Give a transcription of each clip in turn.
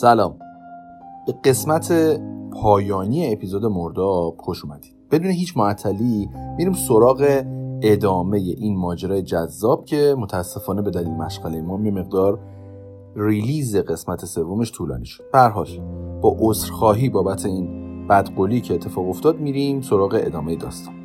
سلام. به قسمت پایانی اپیزود مرداب خوش اومدید. بدون هیچ معطلی میریم سراغ ادامه این ماجرای جذاب که متاسفانه به دلیل مشغله ما یه مقدار ریلیز قسمت سومش طولانی شد. به حال با عذرخواهی بابت این بدقولی که اتفاق افتاد میریم سراغ ادامه داستان.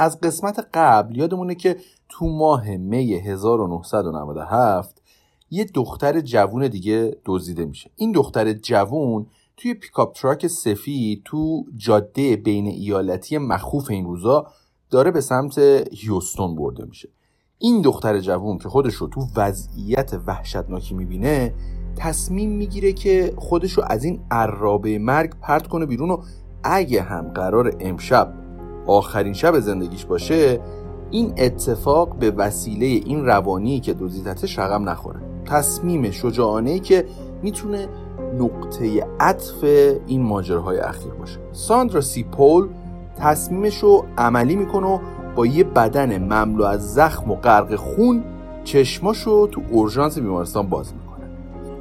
از قسمت قبل یادمونه که تو ماه می 1997 یه دختر جوون دیگه دزدیده میشه. این دختر جوون توی pickup truck سفید تو جاده بین ایالتی مخوف این روزا داره به سمت هیوستون برده میشه. این دختر جوون که خودش رو تو وضعیت وحشتناکی می‌بینه تصمیم می‌گیره که خودش رو از این ارابه مرگ پرت کنه بیرون و اگه هم قرار امشب آخرین شب زندگیش باشه این اتفاق به وسیله این روانی که دزدیدتش رقم نخوره. تصمیم شجاعانه که می‌تونه نقطه عطف این ماجراهای اخیر باشه. ساندرا سی پول تصمیمش رو عملی می‌کنه و با یه بدن مملو از زخم و غرق خون چشماشو تو اورژانس بیمارستان باز می‌کنه.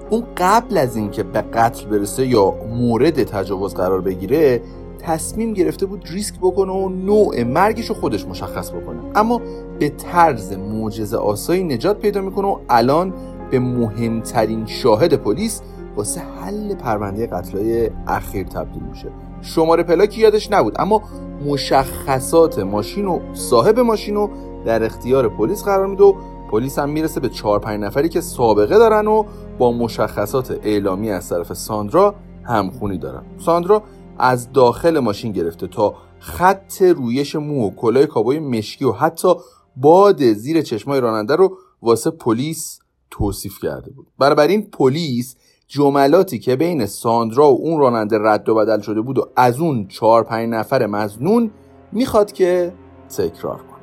اون قبل از اینکه به قتل برسه یا مورد تجاوز قرار بگیره تصمیم گرفته بود ریسک بکنه و نوع مرگش رو خودش مشخص بکنه. اما به طرز معجزه آسایی نجات پیدا می‌کنه و الان به مهمترین شاهد پلیس واسه حل پرونده قتلای اخیر تبدیل میشه. شماره پلاکی یادش نبود اما مشخصات ماشین و صاحب ماشین رو در اختیار پلیس قرار میده و پلیس هم می‌رسه به چهار پنج نفری که سابقه دارن و با مشخصات اعلامی از طرف ساندرا همخونی دارن. ساندرا از داخل ماشین گرفته تا خط رویش مو و کلاه کابوی مشکی و حتی باد زیر چشمای راننده رو واسه پلیس توصیف کرده بود. این پلیس جملاتی که بین ساندرا و اون راننده رد و بدل شده بود و از اون چهار پنج نفر مزنون می‌خواد که تکرار کنم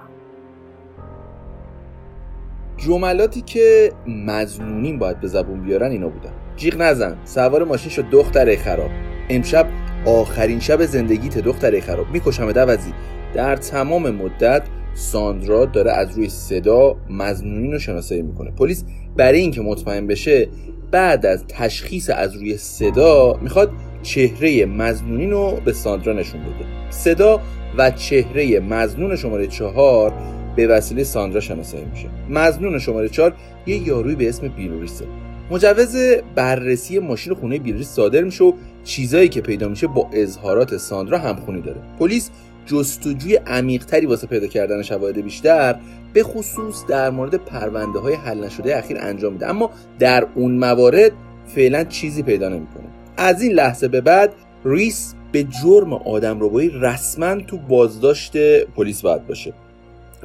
جملاتی که مزنونین باید به زبون بیارن اینا بودن. جیغ نزن. سوار ماشین شد. دختره خراب. امشب آخرین شب زندگیت دختره خراب. می‌کشم دوزی در تمام مدت ساندرا داره از روی صدا مزنونین رو شناسایی می‌کنه. پلیس برای اینکه مطمئن بشه بعد از تشخیص از روی صدا می‌خواد چهره مزنونین رو به ساندرا نشون بده. صدا و چهره مزنون شماره چهار به وسیله ساندرا شناسایی میشه. مزنون شماره چهار یه یاروی به اسم بیلوریسه. مجوز بررسی ماشین خونه بیلوریس صادر میشه و چیزایی که پیدا میشه با اظهارات ساندرا همخونی داره. پلیس جستجوی عمیقتری واسه پیدا کردن شواهد بیشتر به خصوص در مورد پرونده های حل نشده اخیر انجام میده. اما در اون موارد فعلا چیزی پیدا نمی‌کنه. از این لحظه به بعد ریس به جرم آدم ربایی رسما تو بازداشت پلیس باید باشه.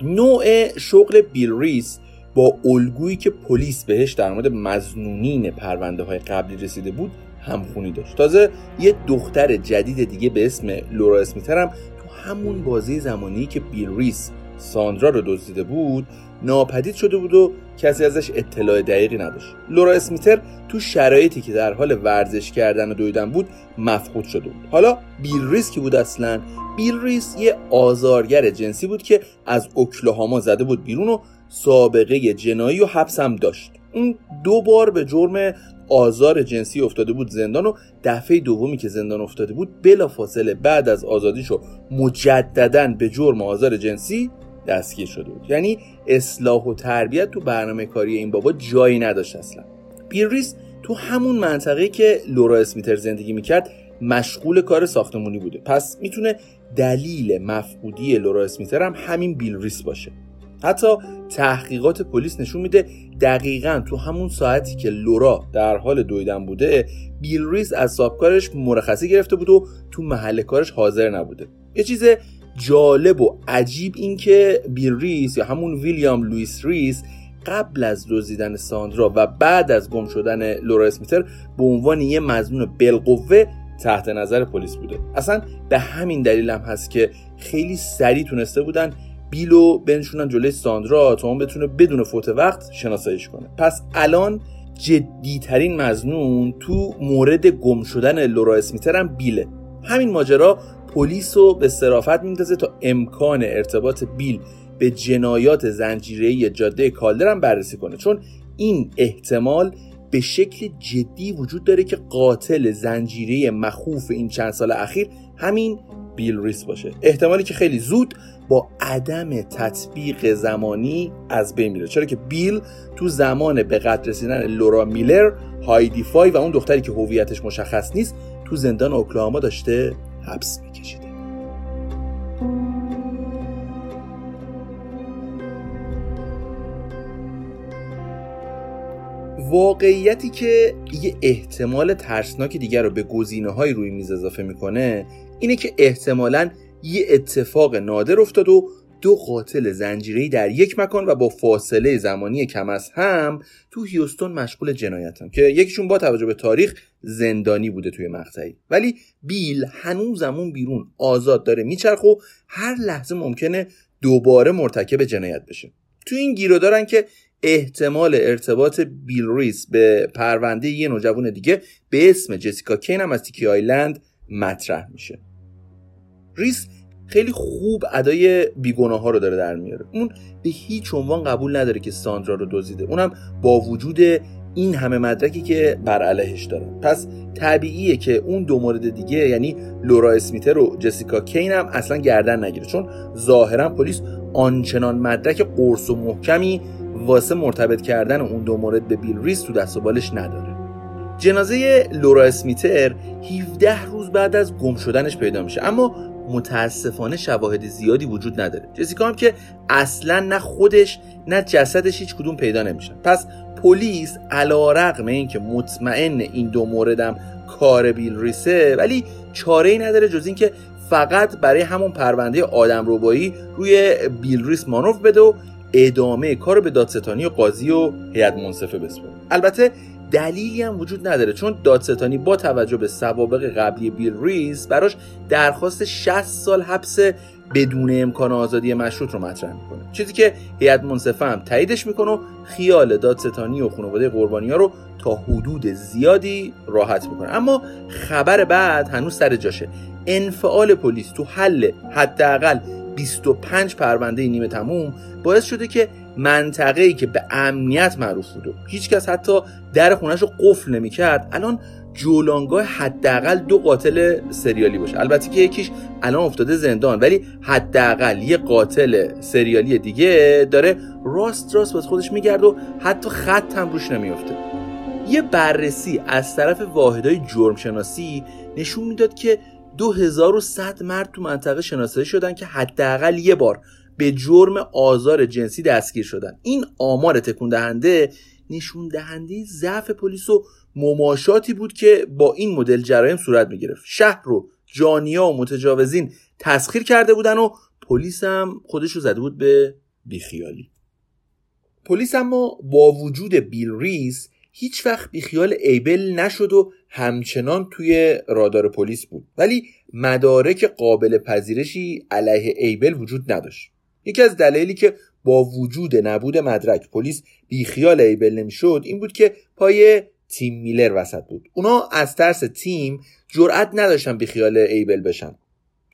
نوع شغل بیل ریس با الگویی که پلیس بهش در مورد مظنونین پرونده های قبلی رسیده بود همخونی داشت. تازه یه دختر جدید دیگه به اسم لورا اسمیتر هم تو همون بازه زمانی که بیل ریس ساندرا رو دزدیده بود ناپدید شده بود و کسی ازش اطلاع دقیقی نداشت. لورا اسمیتر تو شرایطی که در حال ورزش کردن و دویدن بود مفقود شده بود. حالا بیل ریس کی بود اصلا؟ بیل ریس یه آزارگر جنسی بود که از اوکلاهاما زده بود بیرون و سابقه جنایی و حبس هم داشت. اون دو بار به جرم آزار جنسی افتاده بود زندان و دفعه دومی که زندان افتاده بود بلا فاصله بعد از آزادیشو مجددا به جرم آزار جنسی دستگیر شده بود. یعنی اصلاح و تربیت تو برنامه کاری این بابا جایی نداشت اصلا. بیریس تو همون منطقه که لورا اسمیتر زندگی می‌کرد مشغول کار ساختمونی بوده. پس می‌تونه دلیل مفقودی لورا اسمیتر هم همین بیل ریس باشه. حتی تحقیقات پلیس نشون میده دقیقا تو همون ساعتی که لورا در حال دویدن بوده بیل ریس از صاحبکارش مرخصی گرفته بود و تو محل کارش حاضر نبوده. یه چیز جالب و عجیب این که بیل ریس یا همون ویلیام لوئیس ریس قبل از دزدیدن ساندرا و بعد از گم شدن لورا اسمیتر به عنوان یه مظنون بالقوه تحت نظر پلیس بوده. اصلا به همین دلیل هم هست که خیلی سریع تونسته بودن بیلو بنشونن جلوی ساندرا تا اون بتونه بدون فوت وقت شناساییش کنه. پس الان جدیترین مزنون تو مورد گم شدن لورا اسمیتر هم بیله. همین ماجرا پلیس رو به صرافت میندازه تا امکان ارتباط بیل به جنایات زنجیره‌ای جاده کالدر هم بررسی کنه. چون این احتمال به شکل جدی وجود داره که قاتل زنجیره مخوف این چند سال اخیر همین بیل ریس باشه. احتمالی که خیلی زود با عدم تطبیق زمانی از بین میره. چرا که بیل تو زمان به قدر رسیدن لورا میلر هایدی فای و اون دختری که هویتش مشخص نیست تو زندان اوکلاهاما داشته حبس میکشیده. واقعیتی که یه احتمال ترسناک دیگر رو به گزینه های روی میز اضافه می‌کنه اینه که احتمالا یه اتفاق نادر افتاد و دو قاتل زنجیری در یک مکان و با فاصله زمانی کم از هم تو هیوستون مشغول جنایتن که یکیشون با توجه به تاریخ زندانی بوده توی مقطعی. ولی بیل هنوزمون بیرون آزاد داره میچرخ و هر لحظه ممکنه دوباره مرتکب جنایت بشه. تو این گیرو دارن که احتمال ارتباط بیل ریس به پرونده یه نوجوان دیگه به اسم جسیکا کین هم از تیکی آیلند مطرح میشه. ریس خیلی خوب ادای بیگناه ها رو داره در میاره. اون به هیچ عنوان قبول نداره که ساندرا رو دزدیده. اونم با وجود این همه مدرکی که بر علیهش داره. پس طبیعیه که اون دو مورد دیگه یعنی لورا اسمیتر و جسیکا کین هم اصلا گردن نگیره. چون ظاهرا پلیس آنچنان مدرک قرص و محکمی واسه مرتبط کردن اون دو مورد به بیل ریس تو دست و بالش نداره. جنازه لورا اسمیتر 17 روز بعد از گم شدنش پیدا میشه. اما متاسفانه شواهد زیادی وجود نداره. جسیکا هم که اصلا نه خودش نه جسدش هیچ کدوم پیدا نمیشن. پس پلیس علا رقم این که مطمئن این دو موردم کار بیل ریسه ولی چاره ای نداره جز اینکه فقط برای همون پرونده آدم روبایی روی بیل ریس مانوف بده و ادامه کار به دادستانی و قاضی و هیئت منصفه بسپره البته دلیلی هم وجود نداره. چون دادستانی با توجه به سوابق قبلی بیل ریس براش درخواست 60 سال حبس بدون امکان آزادی مشروط رو مطرح می‌کنه. چیزی که هیئت منصفه هم تاییدش می‌کنه و خیال دادستانی و خانواده قربانی ها رو تا حدود زیادی راحت می‌کنه. اما خبر بعد هنوز سر جاشه. انفعال پلیس تو حل حداقل 25 پرونده نیمه تموم باعث شده که منطقه ای که به امنیت معروف بود هیچکس حتی در خونش قفل نمی‌کرد الان جولانگاه حداقل دو قاتل سریالی باشه. البته که یکیش الان افتاده زندان ولی حداقل یه قاتل سریالی دیگه داره راست راست باز خودش میگرد و حتی خط هم روش نمیافته. یه بررسی از طرف واحدهای جرم شناسی نشون می‌داد که 2100 مرد تو منطقه شناسایی شدن که حداقل یه بار به جرم آزار جنسی دستگیر شدن. این آمار تکون دهنده نشون دهنده ضعف پلیس و مماشاتی بود که با این مدل جرایم صورت می گرفت شهر رو جانیا و متجاوزین تسخیر کرده بودن و پلیس هم خودش رو زده بود به بیخیالی. پلیس اما با وجود بیل ریس هیچ وقت بیخیال ایبل نشد و همچنان توی رادار پلیس بود. ولی مدارک قابل پذیرشی علیه ایبل وجود نداشت. یکی از دلایلی که با وجود نبود مدرک پلیس بیخیال ایبل نمی‌شد این بود که پای تیم میلر وسط بود. اونا از ترس تیم جرأت نداشتن بیخیال ایبل بشن.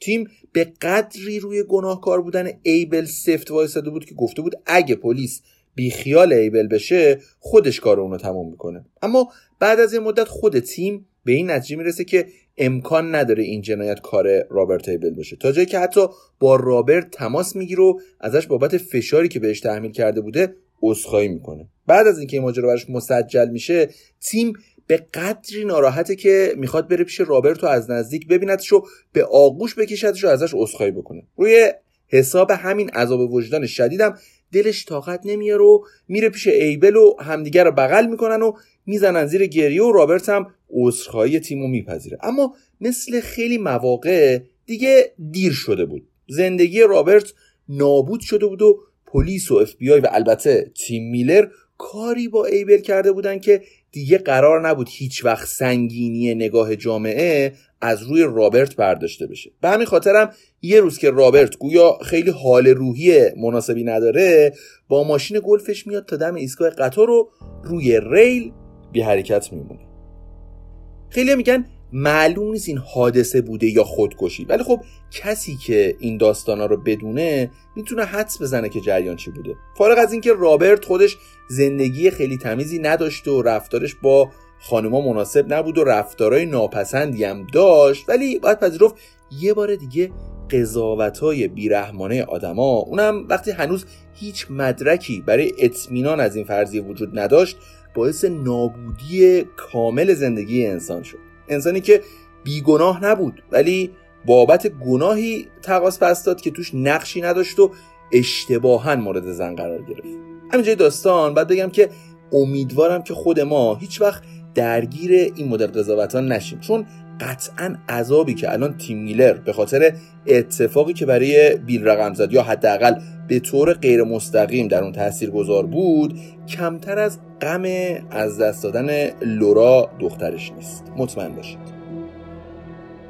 تیم به قدری روی گناهکار بودن ایبل سفت وایساده بود که گفته بود اگه پلیس بیخیال ایبل بشه خودش کار اونو تموم می‌کنه. اما بعد از این مدت خود تیم به این نتیجه می‌رسه که امکان نداره این جنایت کار رابرت ایبل باشه تا جایی که حتی با رابرت تماس می‌گیره و ازش بابت فشاری که بهش تحمیل کرده بوده عذرخواهی می‌کنه. بعد از اینکه این ماجرا براش مسجل میشه تیم به قدری ناراحته که می‌خواد بره پیش رابرت از نزدیک ببیندش و به آغوش بکشدش و ازش عذرخواهی بکنه. روی حساب همین عذاب وجدان شدیدم دلش طاقت نمیاره و میره پیش ایبل و همدیگر رو بغل می‌کنن و می‌زنن زیر گریه و رابرت هم عذرخواهی تیمو میپذیره. اما مثل خیلی مواقع دیگه دیر شده بود. زندگی رابرت نابود شده بود و پلیس و اف بی آی و البته تیم میلر کاری با ایبل کرده بودن که دیگه قرار نبود هیچ وقت سنگینی نگاه جامعه از روی رابرت برداشته بشه. به همین خاطرم یه روز که رابرت گویا خیلی حال روحی مناسبی نداره با ماشین گلفش میاد تا دم ایستگاه قطار رو روی ریل بی حرکت میمونه. خیلی میگن معلوم نیست این حادثه بوده یا خودکشی ولی خب کسی که این داستانا رو بدونه می‌تونه حدس بزنه که جریان چی بوده. فارغ از اینکه رابرت خودش زندگی خیلی تمیزی نداشته و رفتارش با خانوما مناسب نبود و رفتارهای ناپسندی هم داشت ولی باید پذیرفت یه بار دیگه قضاوت های بیرحمانه آدما اونم وقتی هنوز هیچ مدرکی برای اطمینان از این فرضیه وجود نداشت باعث نابودی کامل زندگی انسان شد. انسانی که بیگناه نبود ولی بابت گناهی تقاس پس داد که توش نقشی نداشت و اشتباها مورد زن قرار گرفت. همینجای داستان بعد بگم که امیدوارم که خود ما هیچ وقت درگیر این مدل قضاوتان نشیم. چون قطعا عذابی که الان تیم میلر به خاطر اتفاقی که برای بیل رقم زد یا حداقل به طور غیر مستقیم در اون تاثیر گذار بود کمتر از غم از دست دادن لورا دخترش نیست. مطمئن باشید.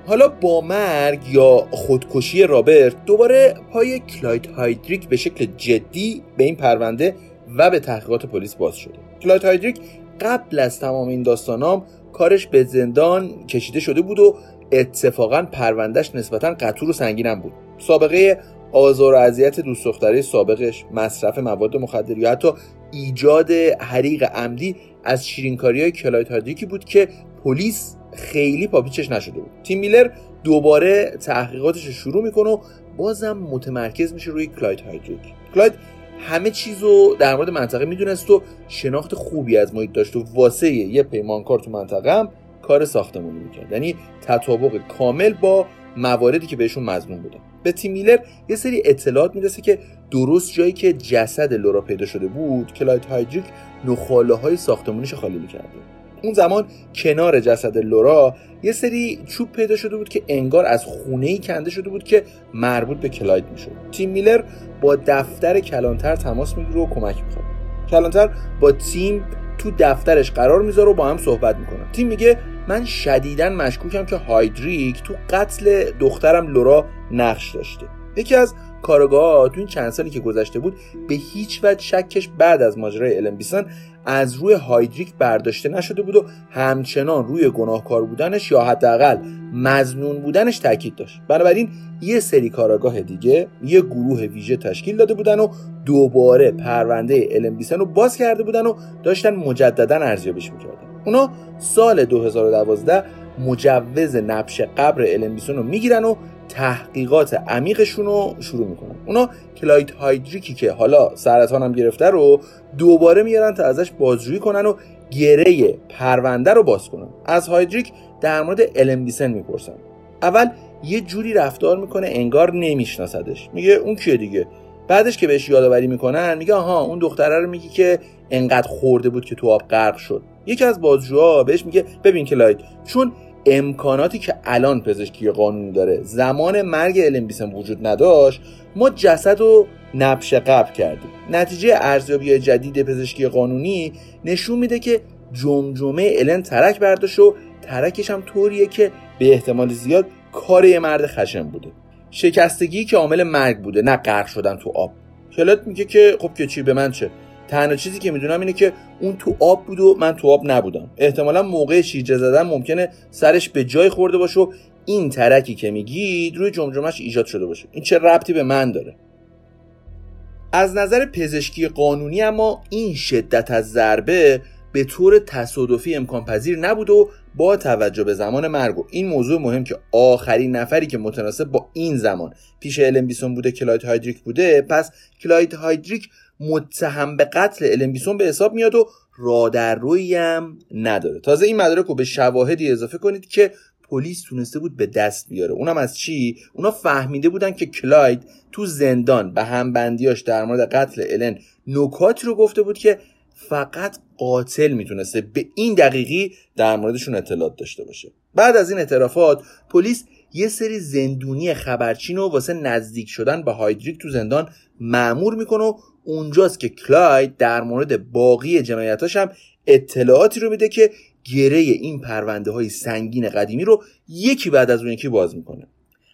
حالا با مرگ یا خودکشی رابرت دوباره پای کلایت هایدریک به شکل جدی به این پرونده و به تحقیقات پلیس باز شده. کلایت هایدریک قبل از تمام این داستانام کارش به زندان کشیده شده بود و اتفاقا پروندهش نسبتا قطور و سنگینم بود. سابقه آزار و اذیت دوست دختره سابقش مصرف مواد مخدر یا حتی ایجاد حریق عمدی از شیرینکاری های کلایت هایدریکی بود که پلیس خیلی پاپیچش نشده بود. تیم میلر دوباره تحقیقاتش رو شروع می‌کنه و بازم متمرکز میشه روی کلایت هایدریک کلایت همه چیز رو در مورد منطقه می‌دونست و شناخت خوبی از محیط داشت و واسه یه پیمانکار تو منطقه هم کار ساختمانی می‌کرد. یعنی تطابق کامل با مواردی که بهشون مظنون بودن به تیم میلر یه سری اطلاعات می‌رسه که درست جایی که جسد لورا پیدا شده بود کلایت هایدریک نخاله های ساختمانیش خالی می‌کرده. اون زمان کنار جسد لورا یه سری چوب پیدا شده بود که انگار از خونه ای کنده شده بود که مربوط به کلاید می‌شد. تیم میلر با دفتر کلانتر تماس می‌گیره و کمک می‌خواد. کلانتر با تیم تو دفترش قرار می‌ذاره و با هم صحبت می‌کنن تیم میگه من شدیدا مشکوکم که هایدریک تو قتل دخترم لورا نقش داشته. یکی از کارگاه تو این چند سالی که گذشته بود به هیچ وجه شکش بعد از ماجرای الن بیسن از روی هایدریک برداشته نشده بود و همچنان روی گناهکار بودنش یا حداقل مزنون بودنش تاکید داشت. بنابراین یه سری کاراگاه دیگه یه گروه ویژه تشکیل داده بودن و دوباره پرونده الن بیسن رو باز کرده بودن و داشتن مجددا ارزیابیش می‌کردن. اونا سال 2012 مجوز نبش قبر الن بیسن رو می‌گیرن و تحقیقات عمیقشون رو شروع می‌کنن. اونا کلایت هایدریکی که حالا سرطان هم گرفته رو دوباره میارن تا ازش بازجویی کنن و گره پرونده رو باز کنن. از هایدریک در مورد المبیسن می‌پرسن. اول یه جوری رفتار می‌کنه انگار نمیشناسدش. میگه اون کیه دیگه؟ بعدش که بهش یادآوری می‌کنن میگه آها اون دختره رو میگی که انقدر خورده بود که تو آب غرق شد. یکی از بازجوها بهش میگه ببین کلایت چون امکاناتی که الان پزشکی قانونی داره زمان مرگ الن وجود نداشت ما جسد رو نبش قبل کردیم. نتیجه ارزیابی جدید پزشکی قانونی نشون میده که جمجمه الن ترک برداشت و ترکش هم طوریه که به احتمال زیاد کار یه مرد خشم بوده. شکستگی که عامل مرگ بوده نه غرق شدن تو آب. کلت میگه که خب که چی به من چه؟ تنها چیزی که می‌دونم اینه که اون تو آب بود و من تو آب نبودم. احتمالا موقع شیرجه زدن ممکنه سرش به جای خورده باشه و این ترکی که میگید روی جمجمش ایجاد شده باشه. این چه ربطی به من داره؟ از نظر پزشکی قانونی اما این شدت از ضربه به طور تصادفی امکان پذیر نبود و با توجه به زمان مرگ و این موضوع مهم که آخرین نفری که متناسب با این زمان پیش الن بیسون بوده کلایت هایدریک بوده پس کلایت هایدریک متهم به قتل الن به حساب میاد و راه دررویی هم نداره. تازه این مدارک رو به شواهدی اضافه کنید که پلیس تونسته بود به دست بیاره. اونم از چی؟ اونا فهمیده بودن که کلایت تو زندان به همبندیاش در مورد قتل الن نکاتی رو گفته بود که فقط قاتل می‌تونسته به این دقیقی در موردشون اطلاعات داشته باشه. بعد از این اعترافات پلیس یه سری زندونی خبرچین و واسه نزدیک شدن به هایدریک تو زندان معمور می‌کنه و اونجاست که کلاید در مورد باقی جنایتاش هم اطلاعاتی رو میده که گره این پرونده های سنگین قدیمی رو یکی بعد از اون یکی باز می‌کنه.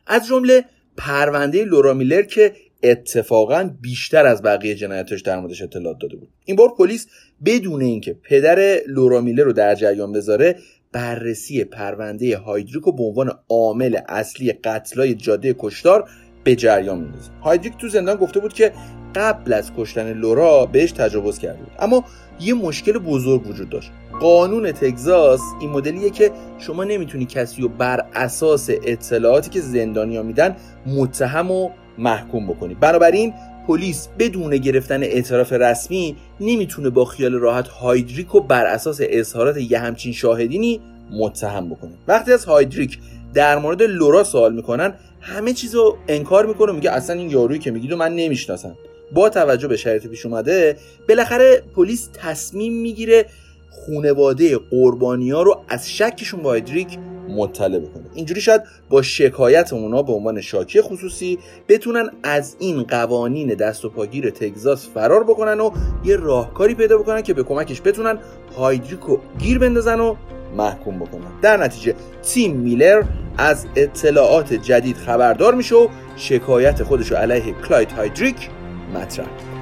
از جمله پرونده لورا میلر که اتفاقا بیشتر از بقیه جنایتاش در موردش اطلاعات داده بود. این بار پلیس بدون اینکه پدر لورا میلر رو در جریان بذاره بررسی پرونده هایدریک به عنوان عامل اصلی قتلای جاده کشتار به جریان میندازه. هایدریک تو زندان گفته بود که قبل از کشتن لورا بهش تجاوز کرده بود. اما یه مشکل بزرگ وجود داشت. قانون تگزاس این مدلیه که شما نمی‌تونی کسی رو بر اساس اطلاعاتی که زندانیا میدن متهم و محکوم بکنی. بنابراین پلیس بدون گرفتن اعتراف رسمی نمی‌تونه با خیال راحت هایدریک رو بر اساس اظهارات یه همچین شاهدینی متهم بکنه. وقتی از هایدریک در مورد لورا سوال می‌کنن همه چیز رو انکار می‌کنه میگه اصلا این یارویی که میگید و من نمی‌شناسم. با توجه به شرایط پیش اومده بالاخره پلیس تصمیم می‌گیره خونواده قربانی ها رو از شکشون با هایدریک مطلع بکنه. اینجوری شاید با شکایت اونا به عنوان شاکی خصوصی بتونن از این قوانین دست و پاگیر تگزاس فرار بکنن و یه راهکاری پیدا بکنن که به کمکش بتونن هایدریک رو گیر بندازن و محکوم بکنن. در نتیجه تیم میلر از اطلاعات جدید خبردار میشه و شکایت خودش علیه کلایت هایدریک مطرح.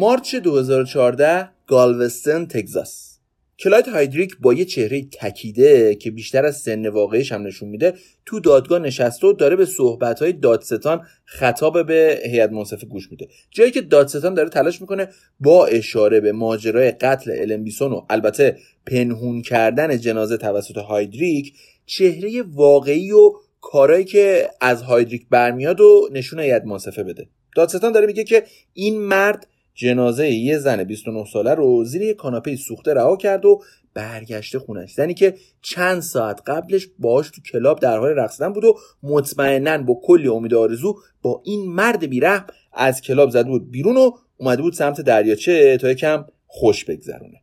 مارچ 2014 گالوستن تگزاس. کلایت هایدریک با یه چهره تکیده که بیشتر از سن واقعیش هم نشون میده تو دادگاه نشسته و داره به صحبتهای دادستان خطاب به هیئت منصفه گوش میده. جایی که دادستان داره تلاش می‌کنه با اشاره به ماجرای قتل النبیسون و البته پنهون کردن جنازه توسط هایدریک چهره واقعی و کارایی که از هایدریک برمیاد و نشون هیئت منصفه بده. دادستان داره میگه که این مرد جنازه یه زن 29 ساله رو زیر یه کاناپه سوخته رها کرد و برگشته خونش. زنی که چند ساعت قبلش باهاش تو کلاب در حال رقصیدن بود و مطمئنا با کلی امید آرزو با این مرد بیرحم از کلاب زده بود بیرون و اومده بود سمت دریاچه تا یکم خوش بگذرونه.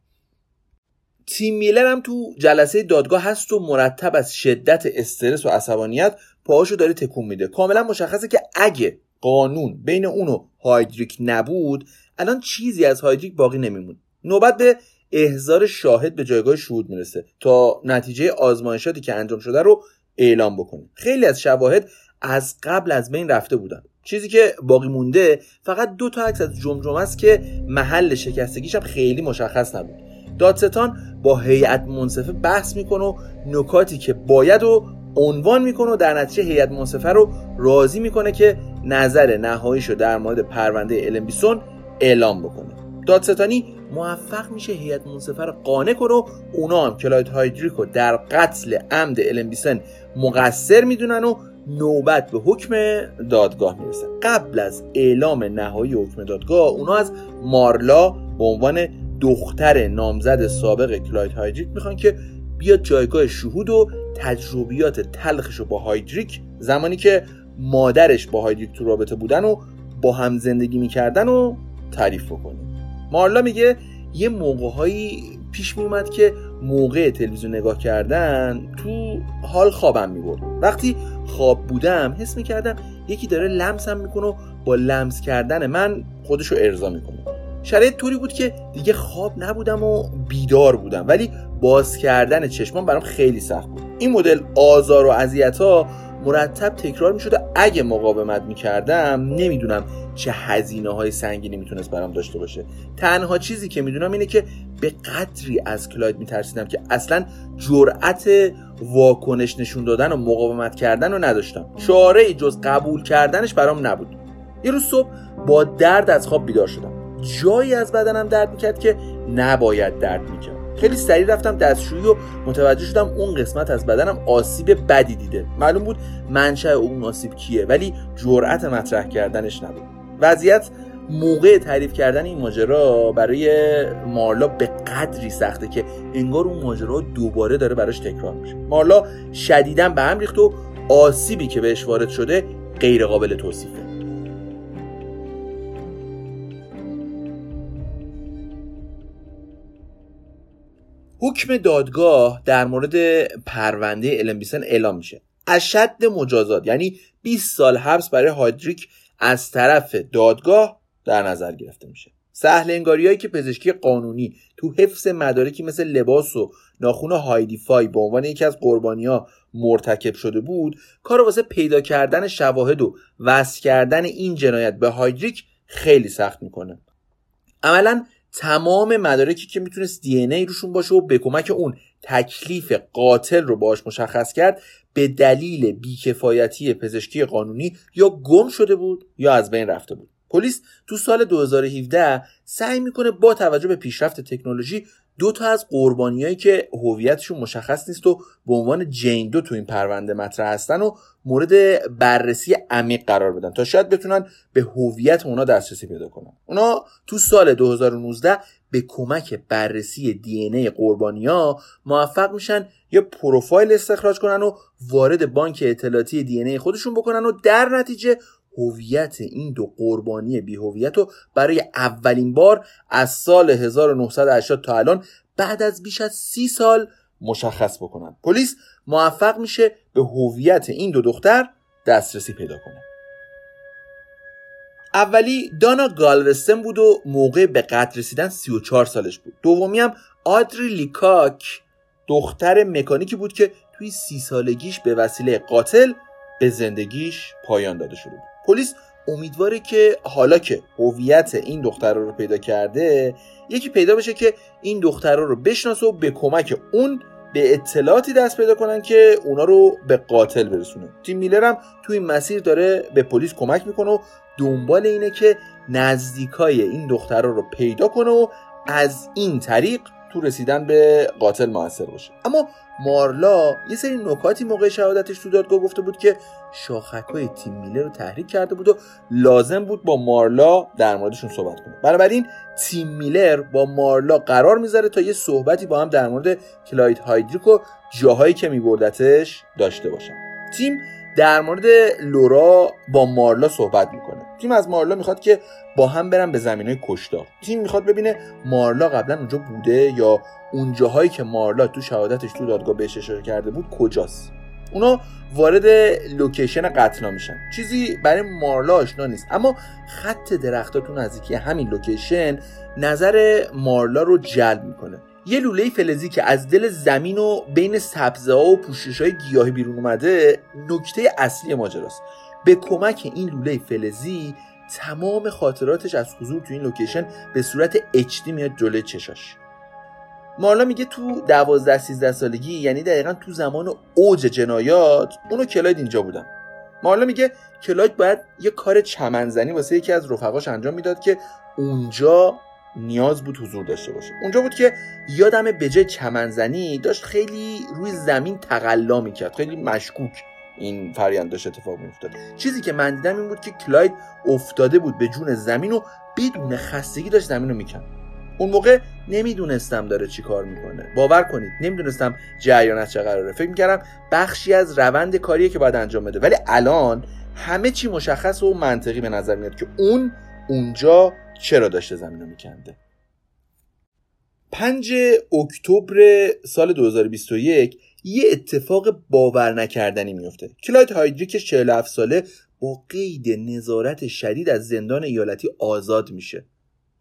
تیم میلر هم تو جلسه دادگاه هست و مرتب از شدت استرس و عصبانیت پاهاشو داره تکون میده. کاملا مشخصه که اگه قانون بین اونو هایدریک نبود الان چیزی از هایدریک باقی نمیمون نوبت به احضار شاهد به جایگاه شهود می‌رسه تا نتیجه آزمایشاتی که انجام شده رو اعلام بکنه. خیلی از شواهد از قبل از بین رفته بودن. چیزی که باقی مونده فقط دو تا عکس از جمجمه است که محل شکستگیش هم خیلی مشخص نبود. دادستان با هیئت منصفه بحث می‌کنه و نکاتی که باید و عنوان می‌کنه و در نتیجه هیئت منصفه رو راضی می‌کنه که نظر نهاییشو در مورد پرونده النبیسون اعلام بکنه. دادستانی موفق میشه هیئت منصفه رو قانع کنه و اونا هم کلاید هایدریکو در قتل عمد النبیسن مقصر می‌دونن و نوبت به حکم دادگاه می‌رسه. قبل از اعلام نهایی حکم دادگاه اونا از مارلا به عنوان دختر نامزد سابق کلاید هایدریک می‌خوان که بیاد جایگاه شهود و تجربیات تلخش رو با هایدریک زمانی که مادرش با هایدریک تو رابطه بودن و با هم زندگی می‌کردن و تعریف بکنیم. مارلا میگه یه موقعهایی پیش میومد که موقع تلویزیون نگاه کردن تو حال خوابم می‌برد. وقتی خواب بودم حس می‌کردم یکی داره لمسم می‌کنه و با لمس کردن من خودشو ارضا می‌کنه. شرایط طوری بود که دیگه خواب نبودم و بیدار بودم. ولی باز کردن چشمان برام خیلی سخت بود. این مدل آزار و اذیت ها مرتب تکرار می شده اگه مقاومت می کردم نمی‌دونم چه هزینه های سنگینی می‌تونست برام داشته باشه. تنها چیزی که می‌دونم اینه که به قدری از کلاید میترسیدم که اصلا جرأت واکنش نشون دادن و مقاومت کردن رو نداشتم. شعاره جز قبول کردنش برام نبود. یه روز صبح با درد از خواب بیدار شدم. جایی از بدنم درد می‌کرد که نباید درد می‌کرد. خیلی سریع رفتم دستشویی و متوجه شدم اون قسمت از بدنم آسیب بدی دیده. معلوم بود منشأ اون آسیب کیه ولی جرأت مطرح کردنش نبود. وضعیت موقع تعریف کردن این ماجرا برای مارلا به قدری سخته که انگار اون ماجرا دوباره داره براش تکرار میشه. مارلا شدیدا به هم ریخت و آسیبی که بهش وارد شده غیر قابل توصیفه. حکم دادگاه در مورد پرونده النبیسن اعلام میشه. اشد مجازات یعنی 20 سال حبس برای هایدریک از طرف دادگاه در نظر گرفته میشه. سهل انگاری که پزشکی قانونی تو حفظ مدارکی مثل لباس و ناخون هایدی فای به عنوان یکی از قربانی ها مرتکب شده بود کار واسه پیدا کردن شواهد و وصل کردن این جنایت به هایدریک خیلی سخت می‌کنه. عملا تمام مدارکی که می‌تونست دی ای روشون باشه و به کمک اون تکلیف قاتل رو باش مشخص کرد به دلیل بیکفایتی پزشکی قانونی یا گم شده بود یا از بین رفته بود. پلیس تو سال 2017 سعی می‌کنه با توجه به پیشرفت تکنولوژی دو تا از قربانیایی که هویتشون مشخص نیست و به عنوان جین دو تو این پرونده مطرح هستن و مورد بررسی عمیق قرار بدن تا شاید بتونن به هویت اونا دسترسی پیدا کنن. اونا تو سال 2019 به کمک بررسی دی ای قربانی ها موفق میشن یه پروفایل استخراج کنن و وارد بانک اطلاعاتی دی ای خودشون بکنن و در نتیجه هویت این دو قربانی بی هویت رو برای اولین بار از سال 1980 تا الان بعد از بیش از سی سال مشخص بکنن. پلیس موفق میشه به هویت این دو دختر دسترسی پیدا کنه. اولی دانا گالوستن بود و موقع به قتل رسیدن 34 سالش بود. دومی هم آدری لیکاک دختر مکانیکی بود که توی سی سالگیش به وسیله قاتل به زندگیش پایان داده شده بود. پلیس امیدواره که حالا که هویت این دخترها رو پیدا کرده یکی پیدا بشه که این دخترها رو بشناسه و به کمک اون به اطلاعاتی دست پیدا کنن که اونا رو به قاتل برسونه. تیم میلر هم توی این مسیر داره به پلیس کمک می‌کنه و دنبال اینه که نزدیکای این دخترها رو پیدا کنه و از این طریق تو رسیدن به قاتل موثر باشه. اما مارلا یه سری نکاتی موقع شهادتش تو دادگاه گفته بود که شاخک های تیم میلر رو تحریک کرده بود و لازم بود با مارلا در موردشون صحبت کنه. بنابراین تیم میلر با مارلا قرار می‌ذاره تا یه صحبتی با هم در مورد کلاید هایدریک و جاهایی که میبردتش داشته باشن. تیم در مورد لورا با مارلا صحبت می‌کنه. تیم از مارلا می‌خواد که با هم برن به زمین های کشتار. تیم می‌خواد ببینه مارلا قبلا اونجا بوده یا اون جاهایی که مارلا تو شهادتش تو دادگاه بهش اشاره کرده بود کجاست. اونا وارد location قتلا میشن. چیزی برای مارلا آشنا نیست. اما خط درختها تو نزدیکی همین location نظر مارلا رو جلب می‌کنه. یه لوله فلزی که از دل زمین و بین سبزه ها و پوشش های گیاهی بیرون اومده نکته اصلی ماجراست. به کمک این لوله فلزی تمام خاطراتش از حضور تو این location به صورت HD میاد جلوی چشاش. مارلا میگه تو دوازده سیزده سالگی یعنی دقیقا تو زمان اوج جنایات اونو کلاید اینجا بودن. مارلا میگه کلاید باید یه کار چمنزنی واسه یکی از رفقاش انجام می‌داد که اونجا نیاز بود حضور داشته باشه. اونجا بود که یادم به جای چمنزنی داشت خیلی روی زمین تقلا می‌کرد خیلی مشکوک. این فریند داشت اتفاق میافتاد. چیزی که من دیدم این بود که کلاید افتاده بود به جون زمین و بدون خستگی داشت زمین رو میکن اون موقع نمی‌دونستم داره چی کار می‌کنه. باور کنید نمی‌دونستم جریان از چه قراره. فکر می‌کردم بخشی از روند کاریه که باید انجام بده. ولی الان همه چی مشخص و منطقی به نظر میاد که اون اونجا چرا داشته زمین رو میکنده. 5 اکتبر سال 2021 یه اتفاق باور نکردنی میفته کلاید هایدریک 47 ساله با قید نظارت شدید از زندان ایالتی آزاد میشه.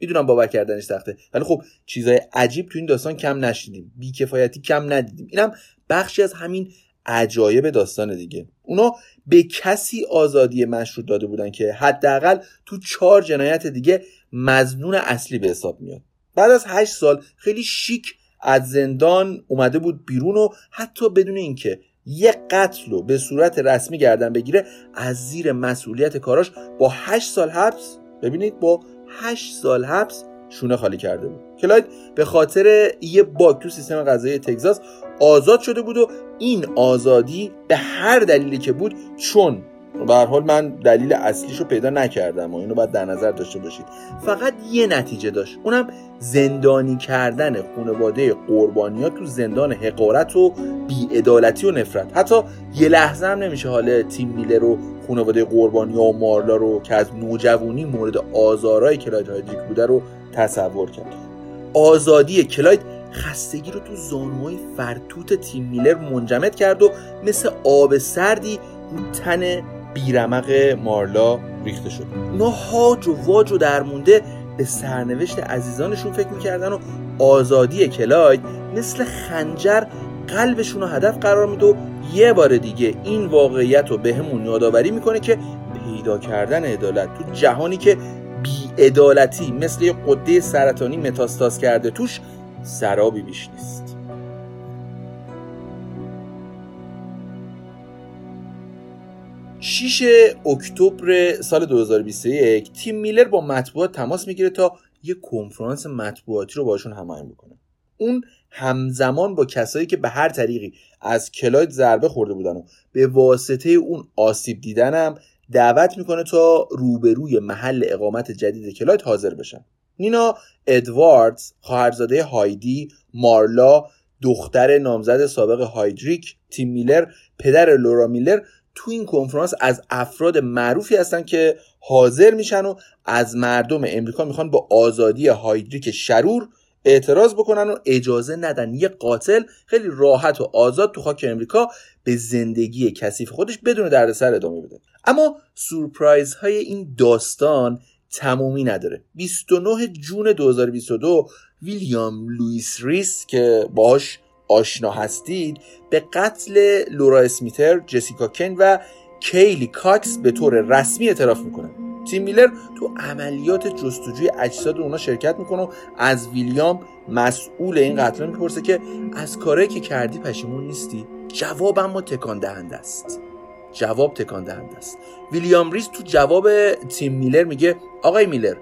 می‌دونم باور کردنش سخته ولی خب چیزای عجیب تو این داستان کم نشدیم بیکفایتی کم ندیدیم. اینم بخشی از همین عجایب داستان دیگه. اونا به کسی آزادی مشروط داده بودن که حداقل تو چهار جنایت دیگه مزنون اصلی به حساب میاد. بعد از هشت سال خیلی شیک از زندان اومده بود بیرون و حتی بدون اینکه یه قتل رو به صورت رسمی گردن بگیره از زیر مسئولیت کاراش با هشت سال حبس ببینید با هشت سال حبس شونه خالی کرده بود. کلاید به خاطر یه باگ تو سیستم غذایی تگزاس آزاد شده بود و این آزادی به هر دلیلی که بود چون به حال من دلیل اصلیش رو پیدا نکردم و اینو باید در نظر داشته باشید. فقط یه نتیجه داشت. اونم زندانی کردن خانواده قربانیات تو زندان حقارت و بیعدالتی و نفرت. حتی یه لحظه هم نمیشه حالا تیم میلر رو خانواده قربانی و مارلا رو که از نوجوانی مورد آزارای کلاید هایدریک بوده رو تصور کرد. آزادی کلاید خستگی رو تو زانوهای فرتوت تیم میلر منجمد کرد و مثل آب سردی رو تن بیرمق مارلا ریخته شد. اونا هاج و واج و درمونده به سرنوشت عزیزانشون فکر می‌کردن و آزادی کلاید مثل خنجر قلبشون رو هدف قرار میده و یه بار دیگه این واقعیت رو بهمون یادآوری می‌کنه که پیدا کردن عدالت تو جهانی که بیعدالتی مثل یه قده سرطانی متاستاز کرده توش سرابی بیش نیست. شیش اکتبر سال 2021 تیم میلر با مطبوعات تماس می‌گیره تا یه کنفرانس مطبوعاتی رو باشون هماهنگ بکنه. اون همزمان با کسایی که به هر طریقی از کلاید ضربه خورده بودن و به واسطه اون آسیب دیدنم دعوت می‌کنه تا روبروی محل اقامت جدید کلاید حاضر بشن. نینا ادواردز خواهرزاده هایدی مارلا دختر نامزد سابق هایدریک تیم میلر پدر لورا میلر تو این کنفرانس از افراد معروفی هستن که حاضر میشن و از مردم امریکا می‌خوان با آزادی هایدریک شرور اعتراض بکنن و اجازه ندن یه قاتل خیلی راحت و آزاد تو خاک امریکا به زندگی کثیف خودش بدون دردسر ادامه بده. اما سورپرایز های این داستان تمومی نداره. 29 جون 2022 ویلیام لوئیس ریس که باهاش آشنا هستید به قتل لورا اسمیتر، جسیکا کن و کیلی کاکس به طور رسمی اعتراف می‌کنه. تیم میلر تو عملیات جستجوی اجساد اونا شرکت می‌کنه و از ویلیام مسئول این قتل می‌پرسه که از کاری که کردی پشیمون نیستی؟ جواب اما تکان دهنده است. جواب تکان دهنده است. ویلیام ریز تو جواب تیم میلر میگه آقای میلر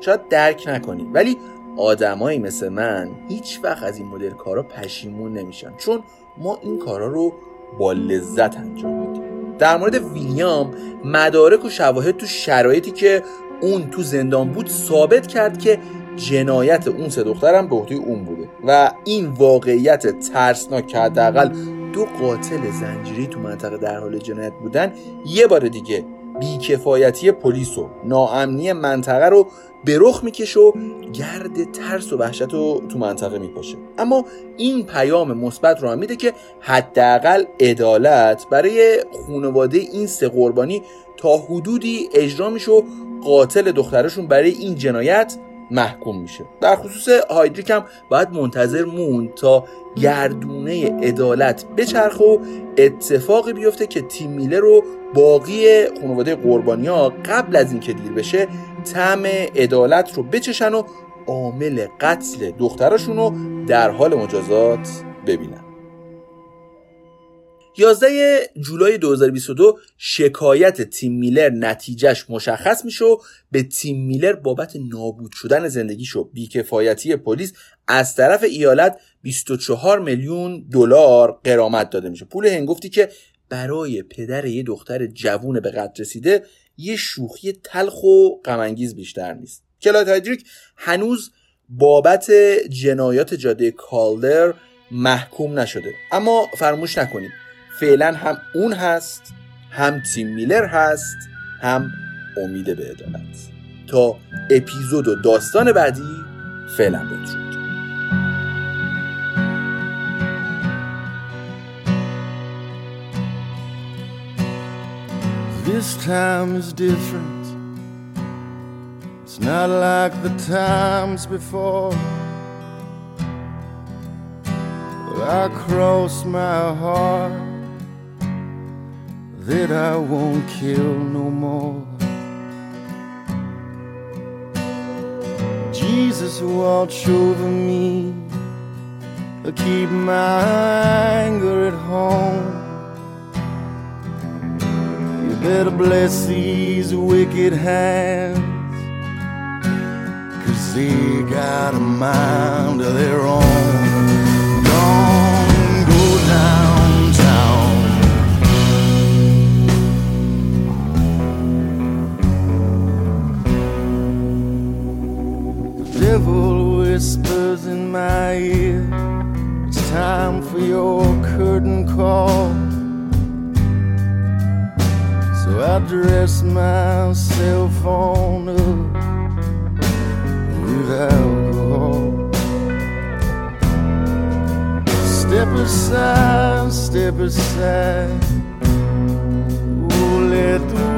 شاید درک نکنی ولی آدمایی مثل من هیچ وقت از این مدل کارا پشیمون نمیشن. چون ما این کارا رو با لذت انجام میدیم. در مورد ویلیام مدارک و شواهد تو شرایطی که اون تو زندان بود ثابت کرد که جنایت اون سه دخترم به عهده اون بوده و این واقعیت ترسناک که حداقل دو قاتل زنجیری تو منطقه در حال جنایت بودن یه بار دیگه بیکفایتی پلیس و ناامنی منطقه رو به رخ می‌کشه و گرد ترس و وحشت رو تو منطقه میپاشه. اما این پیام مثبت رو هم میده که حداقل عدالت برای خانواده این سه قربانی تا حدودی اجرا میشه و قاتل دخترشون برای این جنایت محکوم میشه. در خصوص هایدریک هم باید منتظر مون تا گردونه عدالت بچرخ و اتفاقی بیفته که تیم میله رو باقی خانواده قربانی ها قبل از اینکه دیر بشه طعم عدالت رو بچشن و عامل قتل دخترشون رو در حال مجازات ببینن. 11 جولای 2022 شکایت تیم میلر نتیجهش مشخص میشه و به تیم میلر بابت نابود شدن زندگیشو بیکفایتی پلیس از طرف ایالت 24 میلیون دلار قرامت داده میشه. پول هنگفتی که برای پدر یه دختر جوون به قدر رسیده یه شوخی تلخ و غمانگیز بیشتر نیست. کلاد هایدریک هنوز بابت جنایات جاده کالدر محکوم نشده. اما فرموش نکنید فعلا هم اون هست هم تیم میلر هست هم امید به عدالت تا اپیزود و داستان بعدی فعلا بدرود This time is different. It's not like the times before. But I cross my heart that I won't kill no more. Jesus, watch over me, I keep my anger at home. You better bless these wicked hands, Cause they got a mind of their own. Devil whispers in my ear. It's time for your curtain call. So I dress myself on up with alcohol. Step aside, step aside. Oh, let the.